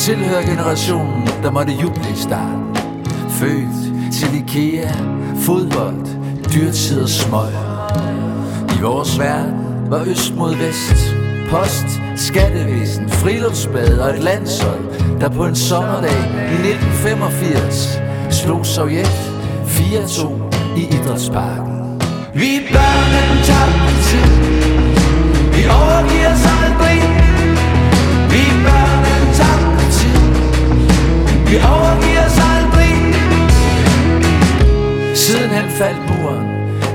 tilhører generationen, der måtte juble i starten. Født til Ikea, fodbold, dyrtid og smøg. I vores verden var øst mod vest, post, skattevæsen, friluftsbad og et landshold, der på en sommerdag i 1985 slog Sovjet 4-2 i idrætsparken. Vi børn den tabte tid, vi overgiver os aldrig. Vi børn vi overgiver os aldrig. Siden han faldt muren,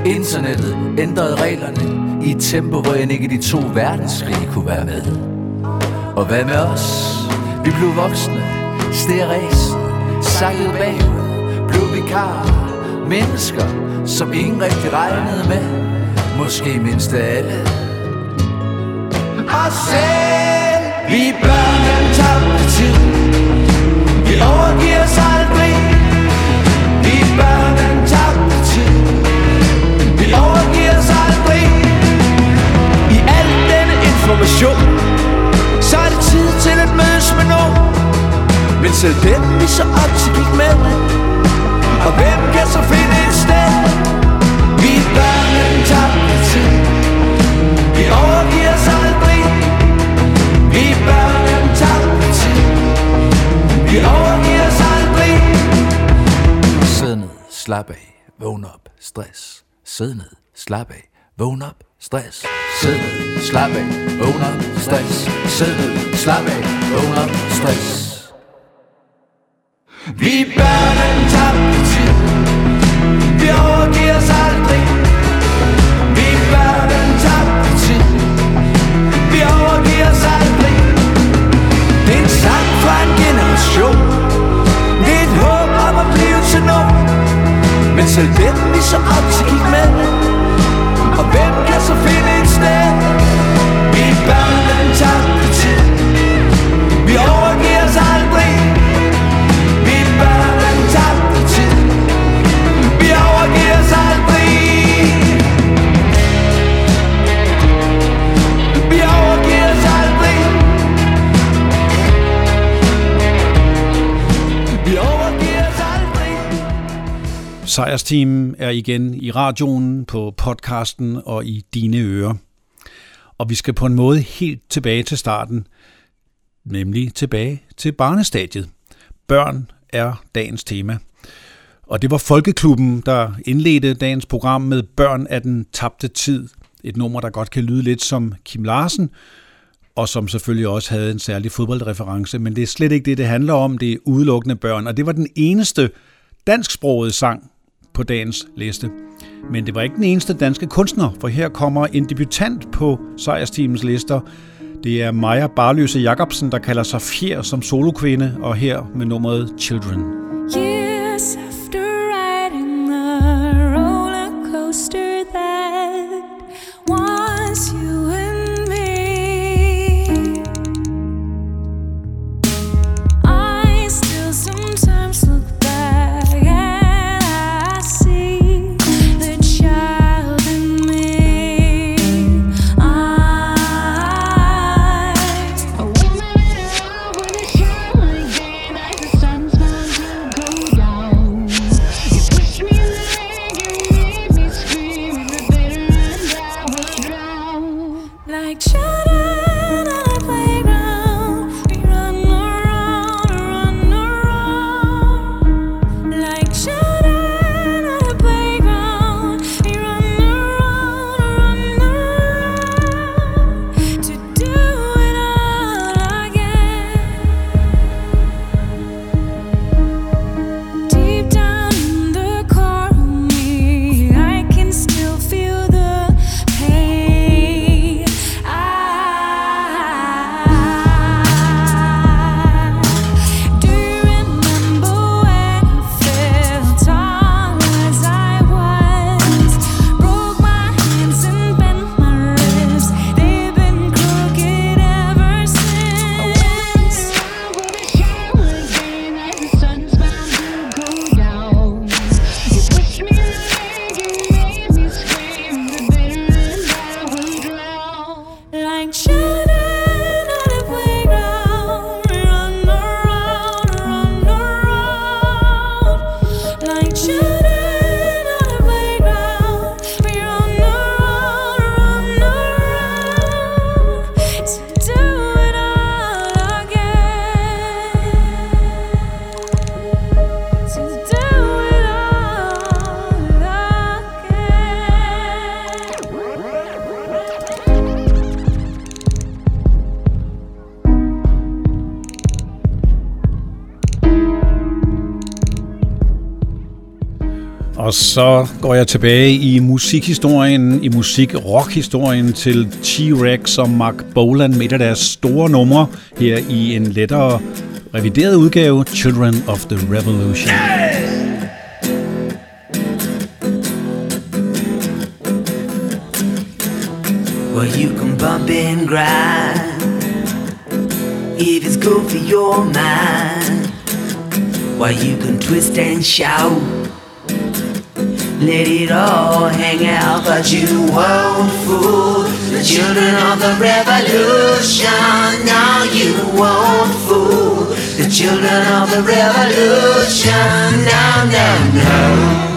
internettet ændrede reglerne i et tempo, hvor end ikke de to verdenskrige kunne være med. Og hvad med os? Vi blev voksne, steg ræsen, sakkede bagud, blev vikarer, mennesker, som ingen rigtig regnede med, måske mindst af alle. Og selv, vi børn tabte tiden men selv dem vi så op gik med, og hvem kan så finde et sted? Vi børn tabte tid, vi overgiver os aldrig. Vi børn tabte tid, vi overgiver slap af, vågn op, stress. Sid ned, slap af, vågn op, stress. Sid ned, slap af, vågn op, stress. Sid ned, slap af, vågn op, stress. Vi børn tabte tid, vi overgiver Så let ligesom vi så op til gik med, og hvem kan så finde et sted? Sejrsteam er igen i radioen, på podcasten og i dine ører. Og vi skal på en måde helt tilbage til starten, nemlig tilbage til barnestadiet. Børn er dagens tema. Og det var Folkeklubben, der indledte dagens program med Børn af den tabte tid. Et nummer, der godt kan lyde lidt som Kim Larsen, og som selvfølgelig også havde en særlig fodboldreference, men det er slet ikke det, det handler om. Det er udelukkende børn, og det var den eneste dansksprogede sang på dagens liste. Men det var ikke den eneste danske kunstner, for her kommer en debutant på Sejrsteamens lister. Det er Maja Barløse Jacobsen, der kalder sig Fjer som solokvinde, og her med nummeret Children. Years Og så går jeg tilbage i musikhistorien, i musik-rock-historien til T-Rex og Mark Bolan med et af deres store numre her i en lettere revideret udgave, Children of the Revolution. Well, you can bump and grind if it's good for your mind. While you can twist and shout, let it all hang out, but you won't fool the children of the revolution. No, you won't fool the children of the revolution. No, no, no.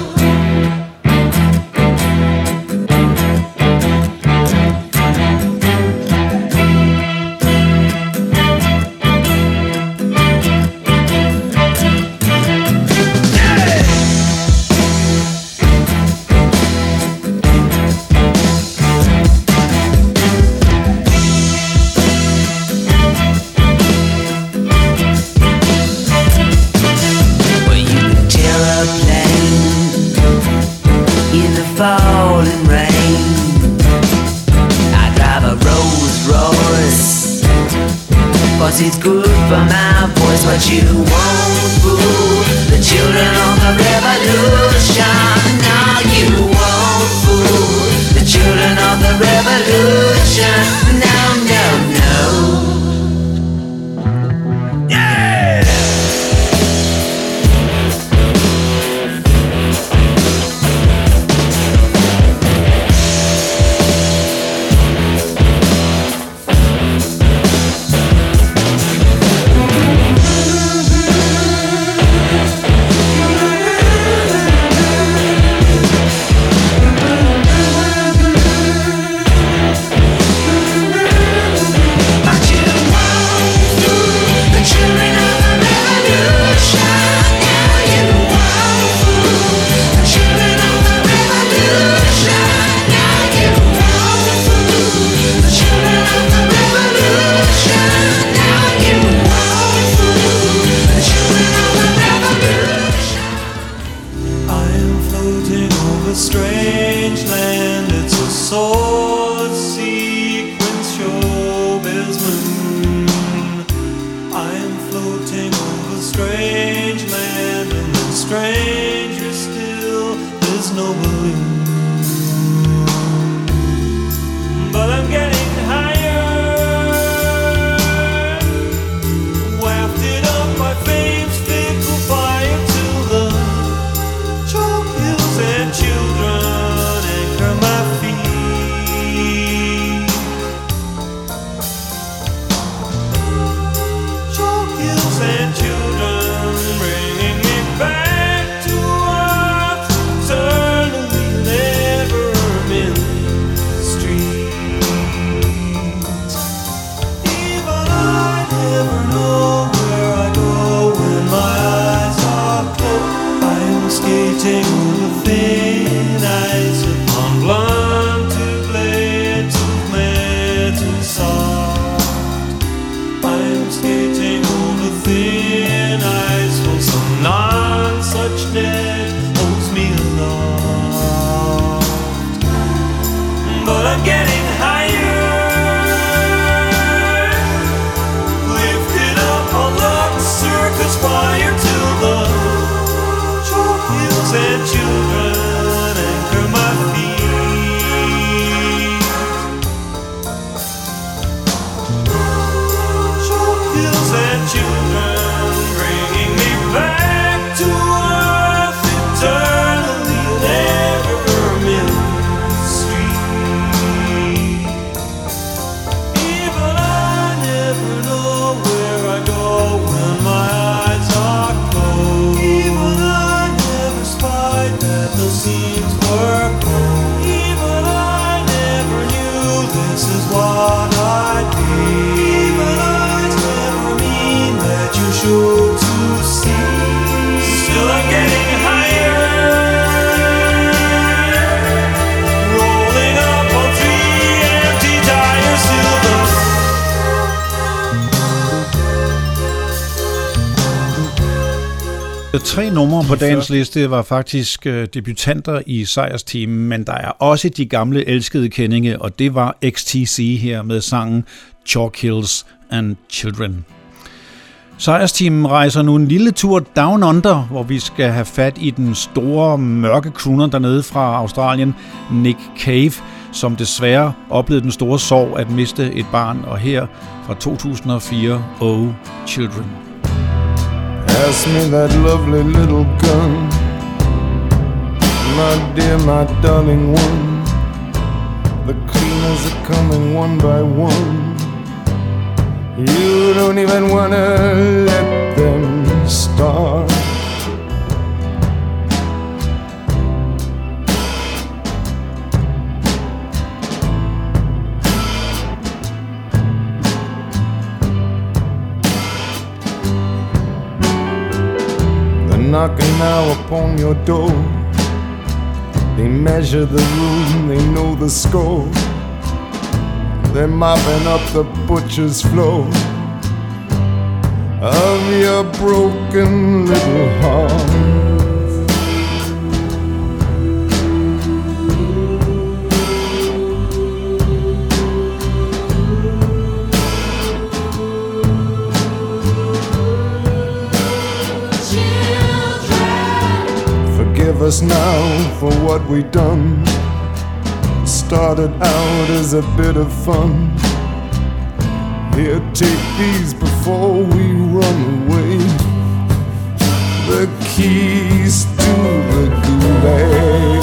Tre numre på dagens liste var faktisk øh, debutanter i sejrsteamen, men der er også de gamle elskede kendinge, og det var XTC her med sangen Chalk Hills and Children. Sejrsteamen rejser nu en lille tur down under, hvor vi skal have fat i den store mørke crooner dernede fra Australien, Nick Cave, som desværre oplevede den store sorg at miste et barn, og her fra 2004, Oh Children. Pass me that lovely little gun, my dear, my darling one. The cleaners are coming one by one. You don't even wanna let them start. Knocking now upon your door. They measure the room, they know the score. They're mopping up the butcher's floor of your broken little heart. Forgive us now for what we done. Started out as a bit of fun. Here, take these before we run away. The keys to the gulag.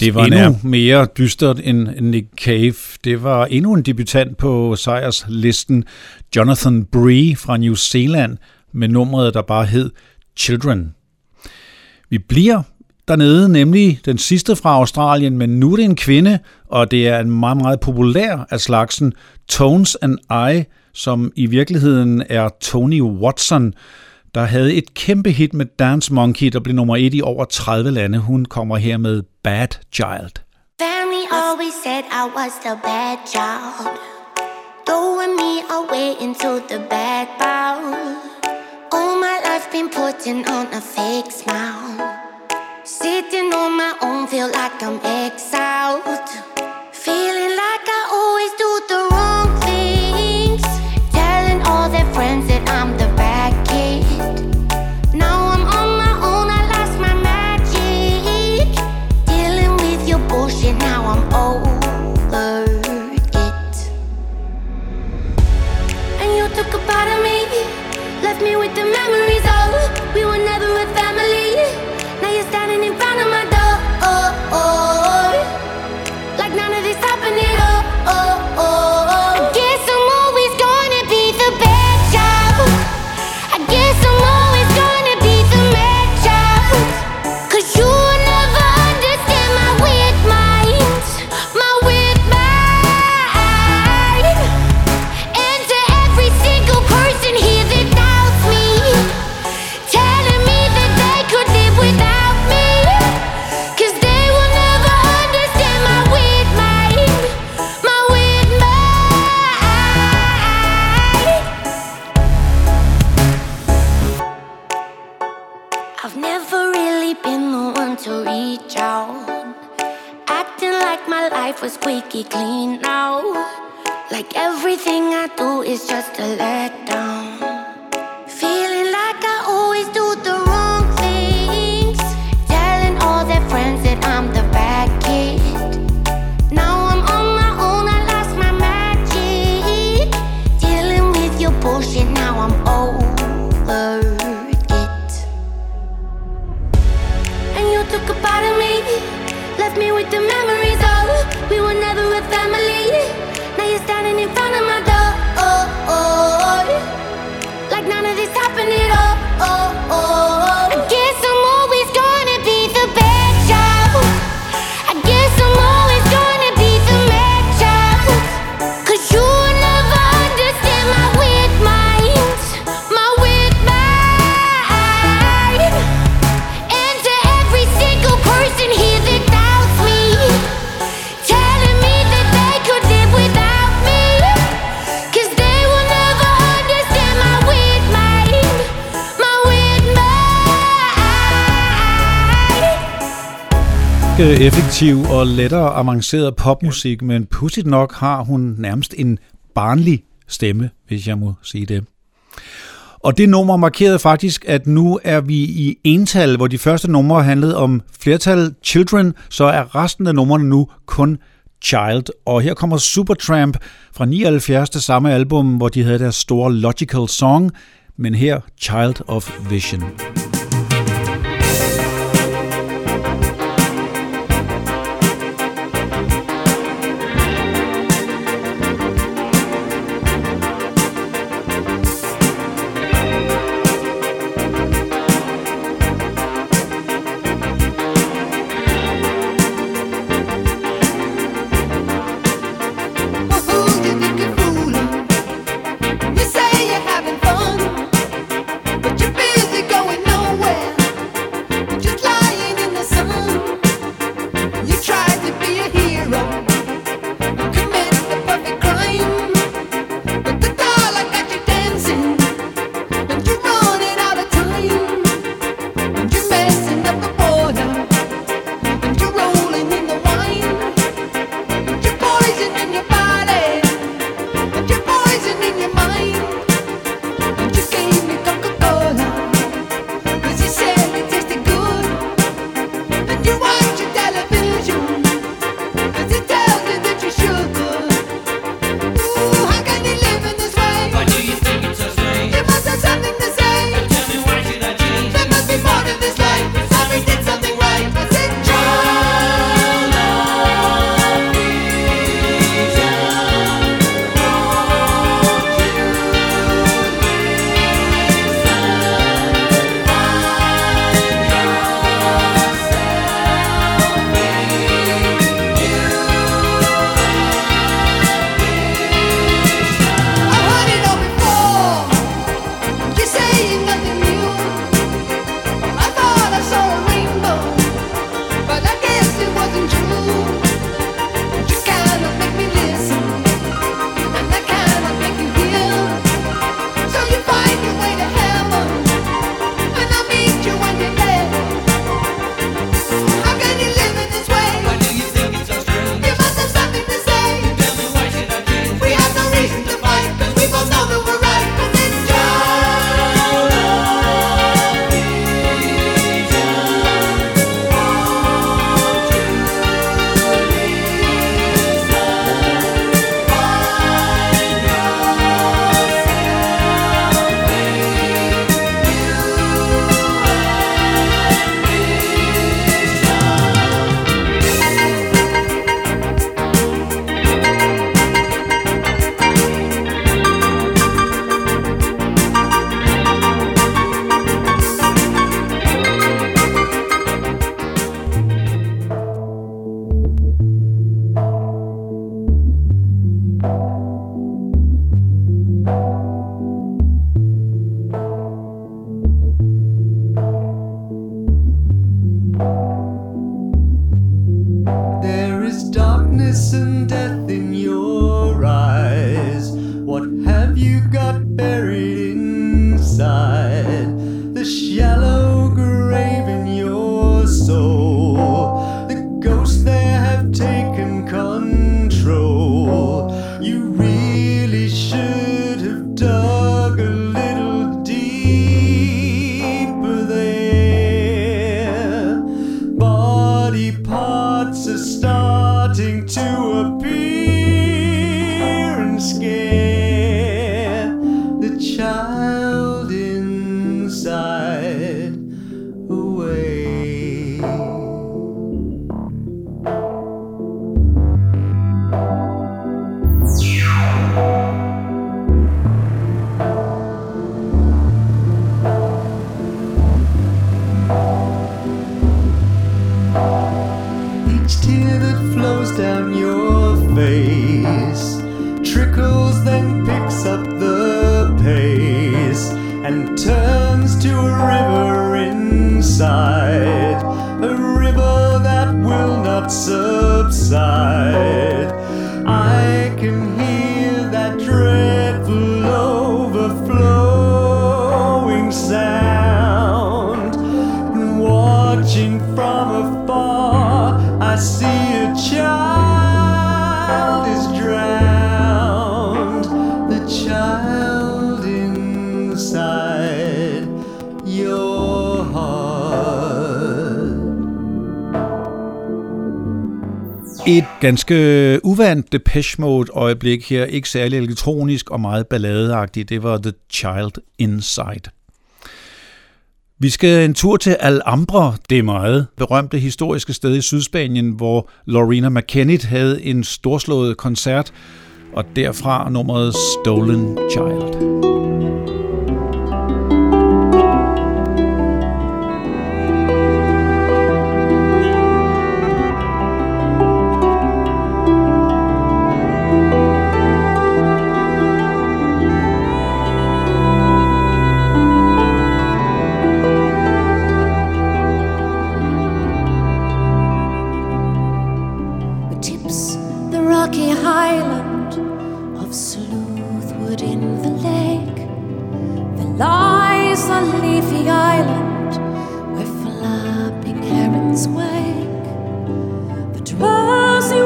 Det var endnu nær. mere dystert end Nick Cave. Det var endnu en debutant på sejrslisten, Jonathan Bree fra New Zealand, med nummeret, der bare hed Children. Vi bliver dernede, nemlig den sidste fra Australien, men nu er det en kvinde, og det er en meget, meget populær af slagsen, Tones and I, som i virkeligheden er Tony Watson, der havde et kæmpe hit med Dance Monkey, der blev nummer et i over 30 lande. Hun kommer her med Bad Child. Family always said I was the bad child, throwing me away into the bad bowl. All my life been putting on a fake smile, sitting on my own, feel like I'm exiled, feeling like ganske effektiv og lettere avanceret popmusik, men pudsigt nok har hun nærmest en barnlig stemme, hvis jeg må sige det. Og det nummer markerede faktisk, at nu er vi i ental, hvor de første numre handlede om flertal children, så er resten af numrene nu kun Child. Og her kommer Supertramp fra 79. det samme album, hvor de havde deres store Logical Song, men her Child of Vision. Child of Vision. Ganske uvandt Depeche Mode-øjeblik her, ikke særlig elektronisk og meget balladeagtigt. Det var The Child Inside. Vi skal en tur til Alhambra, det meget berømte historiske sted i Sydspanien, hvor Lorena McKennitt havde en storslået koncert, og derfra nummeret Stolen Child. murky highland of Sleuthwood in the lake. There lies a leafy island where flapping herons wake. The drowsy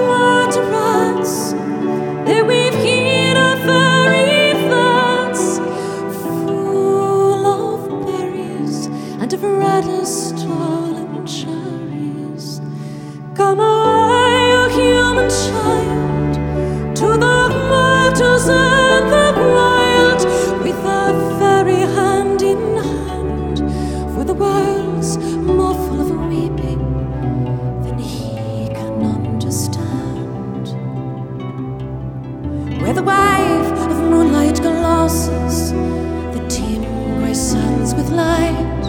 with light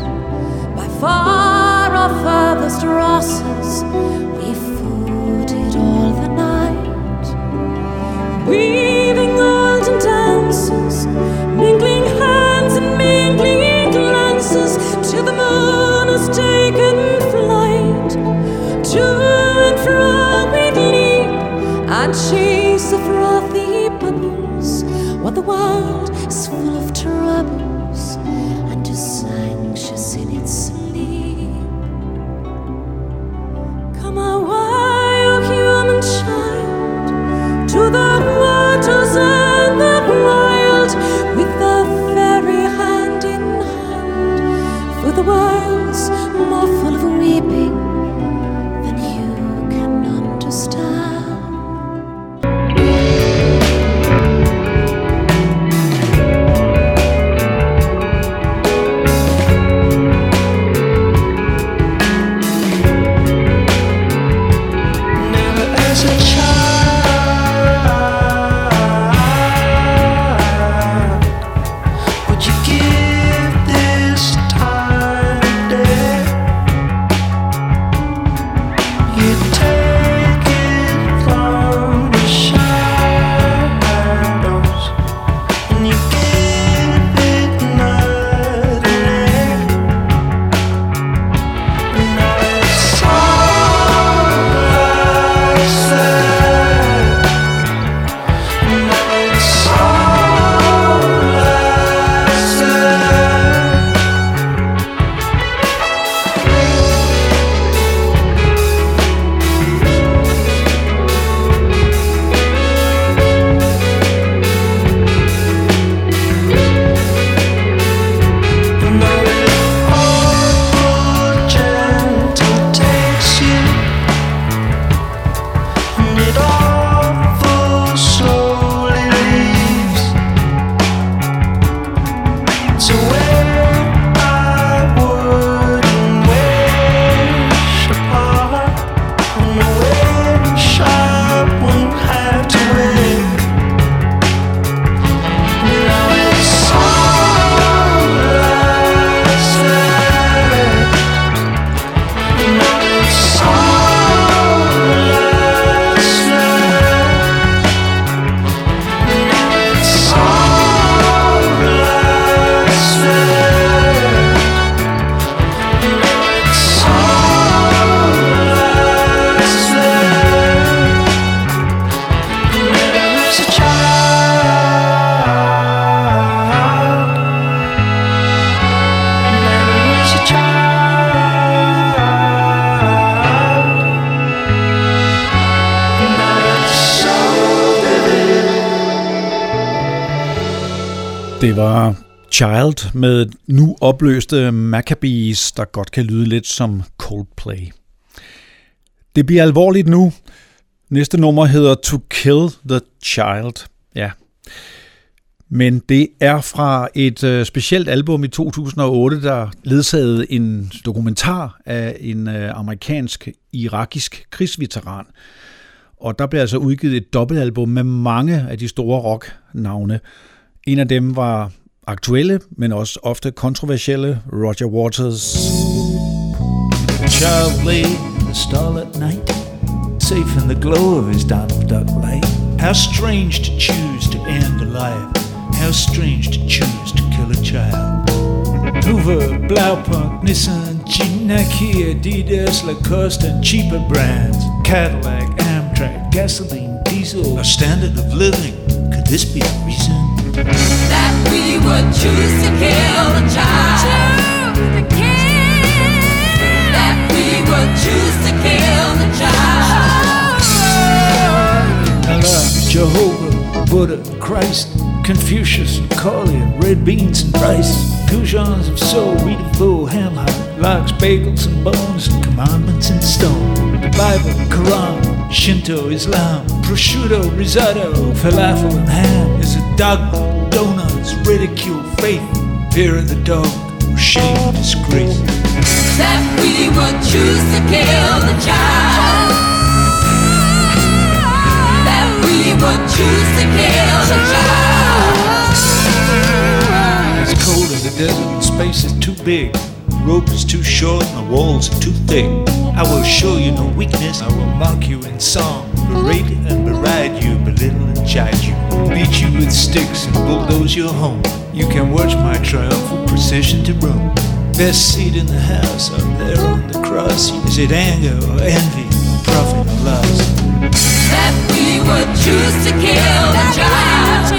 by far our farthest rosses. Det var Child med nu opløste Maccabees, der godt kan lyde lidt som Coldplay. Det bliver alvorligt nu. Næste nummer hedder To Kill the Child. Ja. Men det er fra et øh, specielt album i 2008, der ledsagede en dokumentar af en øh, amerikansk-irakisk krigsveteran. Og der blev altså udgivet et dobbeltalbum med mange af de store rocknavne. En af dem var aktuelle, men også ofte kontroversielle Roger Waters. child lay in the starlit night, safe in the glow of his Donald Duck light. How strange to choose to end a life. How strange to choose to kill a child. Hoover, Blaupunk, Nissan, Jeep, Nike, Adidas, Lacoste, and cheaper brands. Cadillac, Amtrak, gasoline, diesel, a standard of living. Could this be the reason? Jehovah, Buddha, Christ, Confucius, Napoleon, red beans and rice, goujons of soul, wheat of flow, ham hock, locks, bagels and bones, commandments in stone, the Bible, Quran, Shinto, Islam, prosciutto, risotto, falafel and ham is a dogma, donuts, ridicule, faith, fear of the dog, shame, disgrace. That we would choose to kill the child. That we would choose to kill the child. It's cold in the desert and space is too big. The rope is too short and the walls are too thick. I will show you no weakness. I will mock you in song, berate and beride you, belittle and chide you, beat you with sticks and bulldoze your home. You can watch my triumphal procession to Rome. Best seat in the house up there on the cross. Is it anger or envy, or profit or loss? That we would choose to kill the child.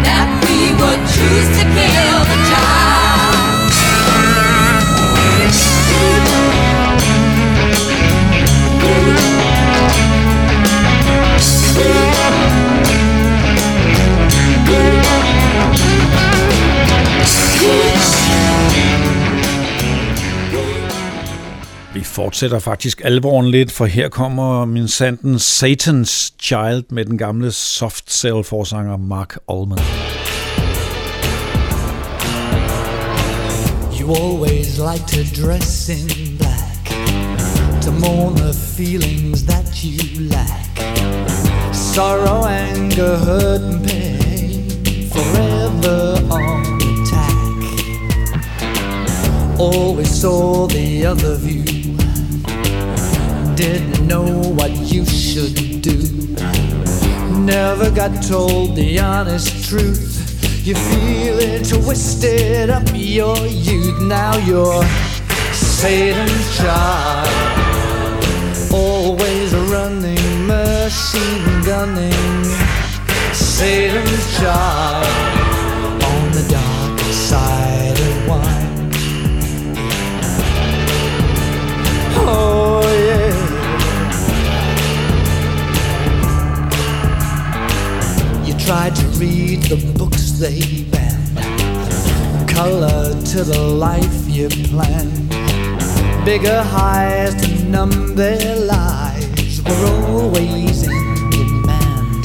That we would choose to kill the child. Fortsætter faktisk alvoren lidt, for her kommer min sanden Satan's Child med den gamle soft cell forsanger Mark Allman. You always like to dress in black to mourn the feelings that you lack. Sorrow, anger, hurt, and pain forever on attack. Always saw the other view, didn't know what you should do. Never got told the honest truth. You feel it twisted up your youth. Now you're Satan's child. Always a running, machine gunning. Satan's child on the dark side of wine. Oh, tried to read the books they banned, color to the life you planned. Bigger highs to numb their lives were always in demand.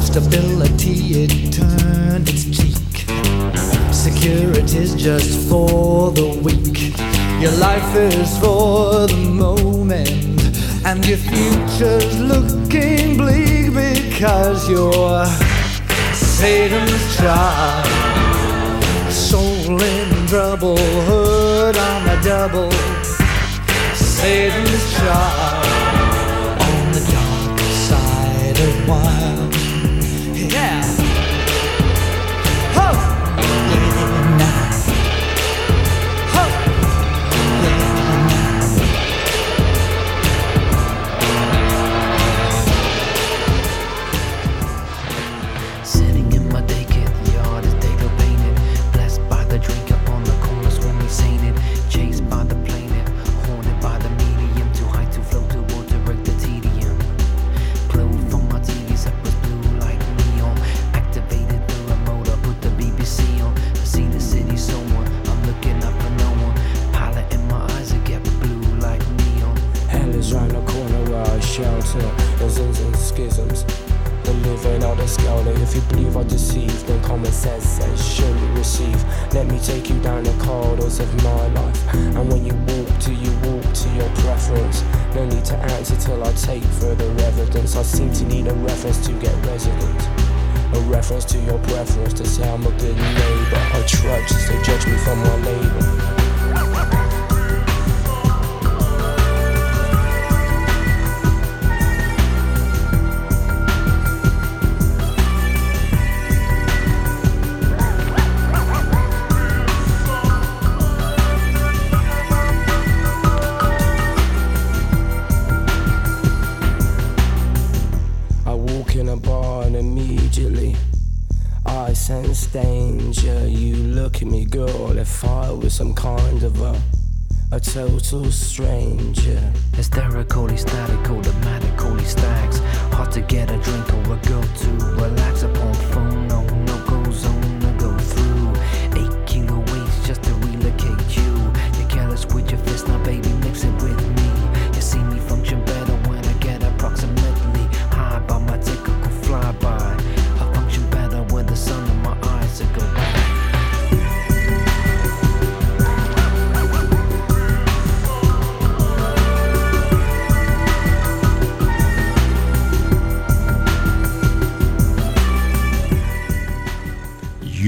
Stability, it turned its cheek. Security's just for the weak. Your life is for the moment, and your future's looking bleak because you're Satan's child. Soul in trouble, hood on the double. Satan's child on the dark side of wild. fire with some kind of a a total stranger. hysterically static, automatically stacks. Hard to get a drink or a girl to relax upon phone.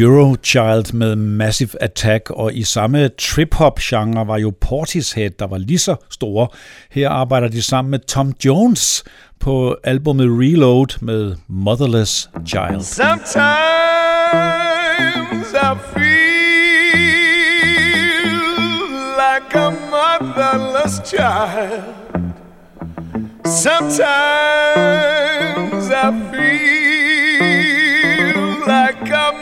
Eurochild med Massive Attack, og i samme trip-hop-genre var jo Portishead, der var lige så store. Her arbejder de sammen med Tom Jones på albumet Reload med Motherless Child. Sometimes I feel like a motherless child Sometimes I feel like a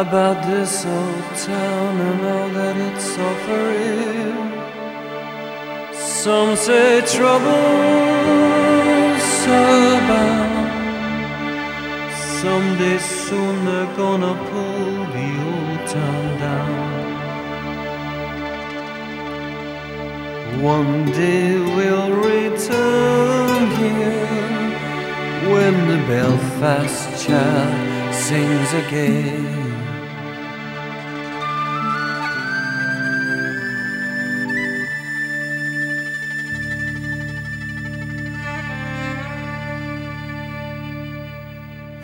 About this old town and all that it's offering. Some say trouble's abound. Someday soon they're gonna pull the old town down. One day we'll return here when the Belfast child sings again.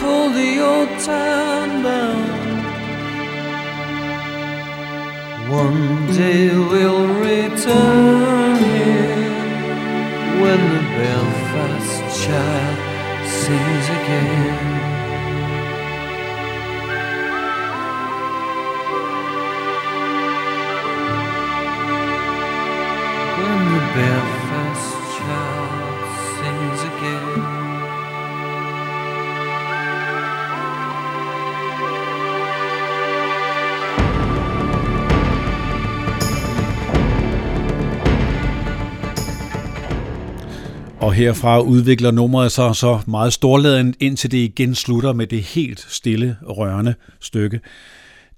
pull the old town down. One day we'll return herfra udvikler nummeret sig så meget storladen, indtil det igen slutter med det helt stille, rørende stykke.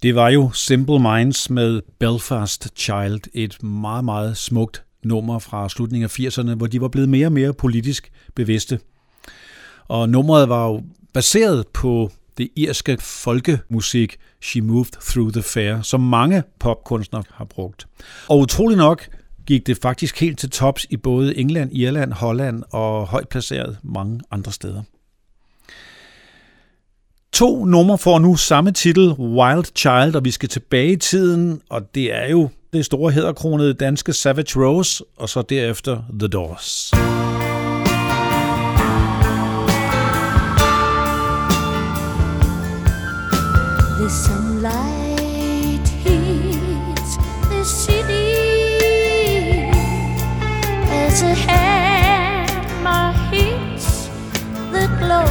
Det var jo Simple Minds med Belfast Child, et meget, meget smukt nummer fra slutningen af 80'erne, hvor de var blevet mere og mere politisk bevidste. Og nummeret var jo baseret på det irske folkemusik She Moved Through the Fair, som mange popkunstnere har brugt. Og utrolig nok gik det faktisk helt til tops i både England, Irland, Holland og højt placeret mange andre steder. To numre får nu samme titel, Wild Child, og vi skal tilbage i tiden, og det er jo det store hedderkronede danske Savage Rose, og så derefter The Doors. The sunlight glow.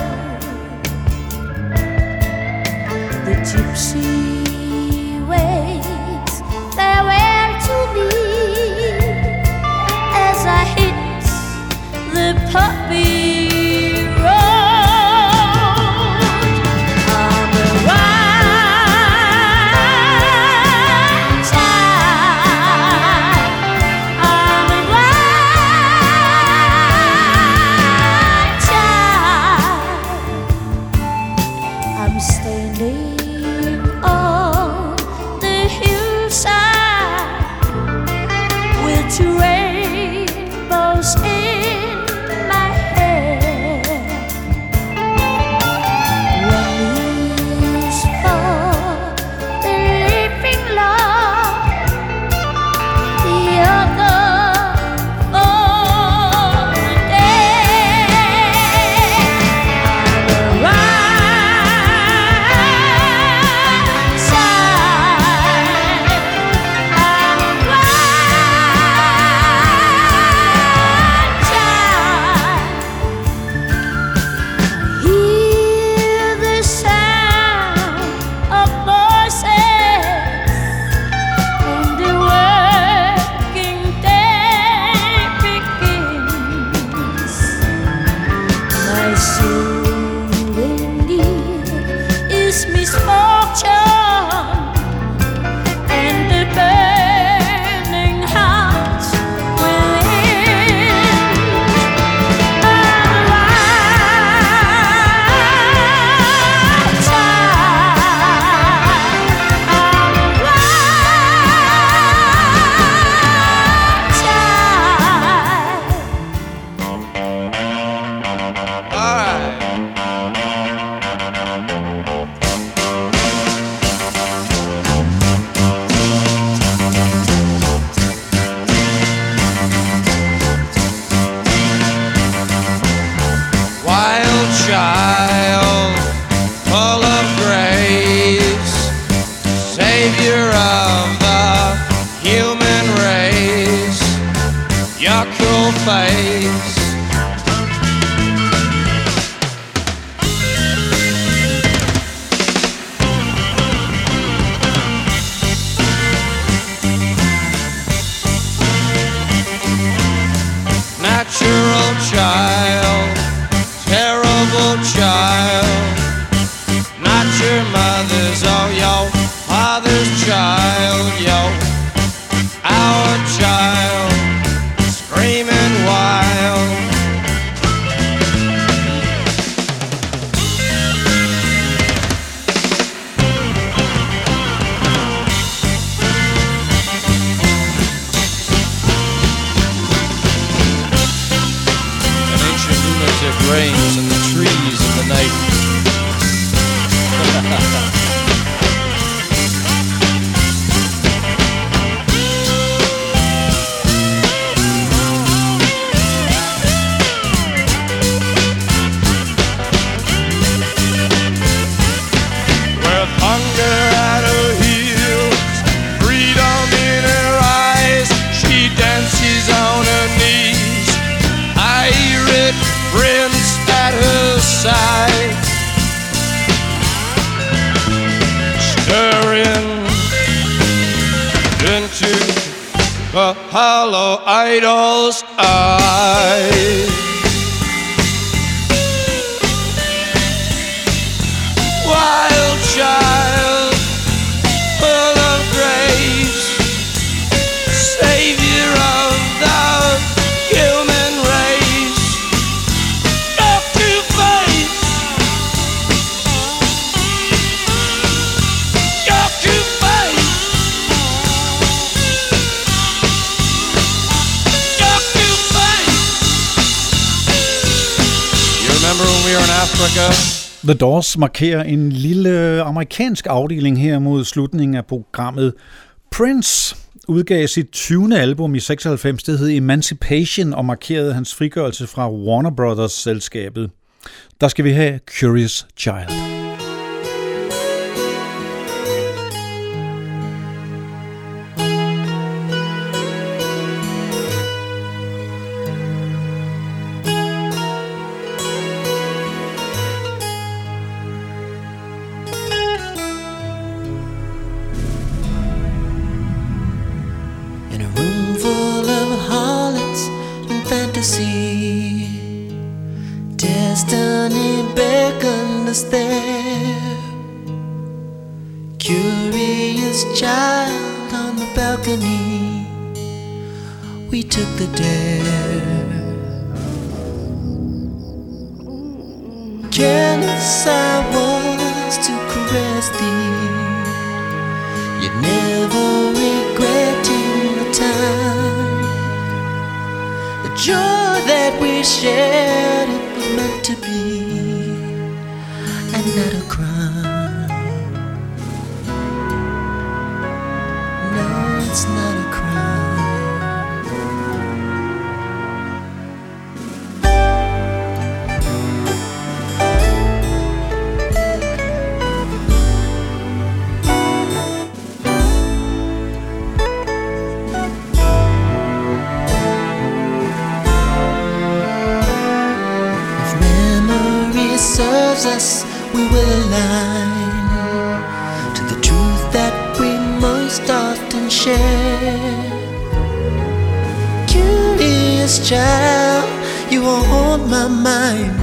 The gypsy waits farewell to me as I hit the puppy the hollow idol's eye. Wild child. The Doors markerer en lille amerikansk afdeling her mod slutningen af programmet. Prince udgav sit 20. album i 96, det hed Emancipation, og markerede hans frigørelse fra Warner Brothers-selskabet. Der skal vi have Curious Child. shared, it was meant to be, and not a crime. mind.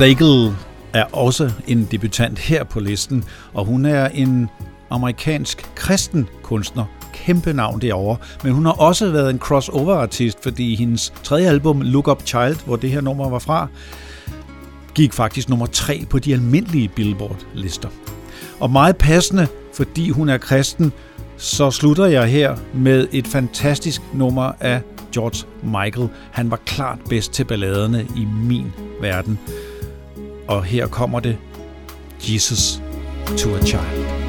Daigle er også en debutant her på listen, og hun er en amerikansk kristen kunstner, kæmpe navn derovre, men hun har også været en crossover-artist, fordi hendes tredje album, Look Up Child, hvor det her nummer var fra, gik faktisk nummer tre på de almindelige Billboard-lister. Og meget passende, fordi hun er kristen, så slutter jeg her med et fantastisk nummer af George Michael. Han var klart bedst til balladerne i min verden og her kommer det Jesus to a Child.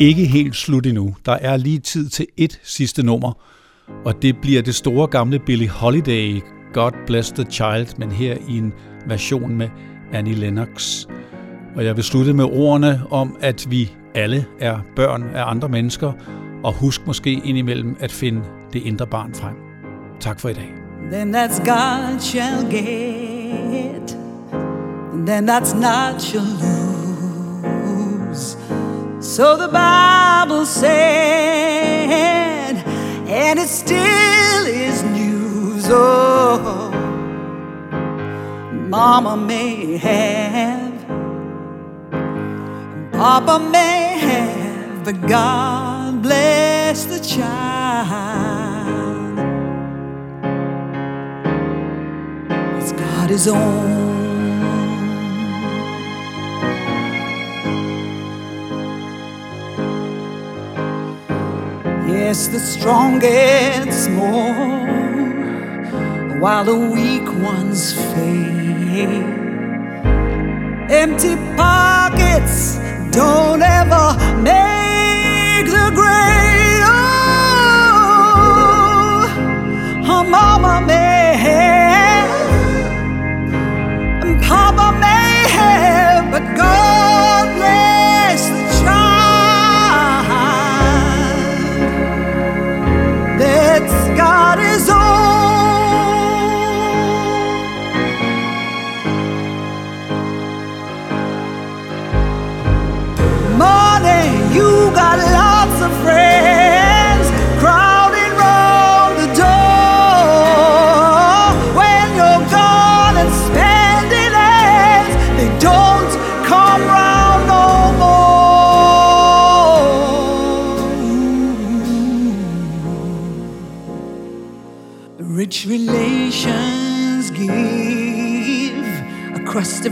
Ikke helt slut endnu. Der er lige tid til et sidste nummer, og det bliver det store gamle Billie Holiday, God Bless the Child, men her i en version med Annie Lennox. Og jeg vil slutte med ordene om, at vi alle er børn af andre mennesker, og husk måske indimellem at finde det indre barn frem. Tak for i dag. then that's God shall get, then that's not shall lose. So the Bible said, and it still is news. Oh, Mama may have, Papa may have, but God bless the child. It's got his own. Yes, the strong get small while the weak ones fade. Empty pockets don't ever make the great.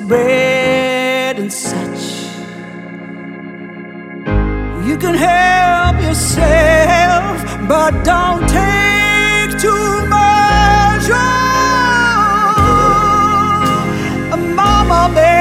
bread and such. You can help yourself, but don't take too much. Oh, mama, baby.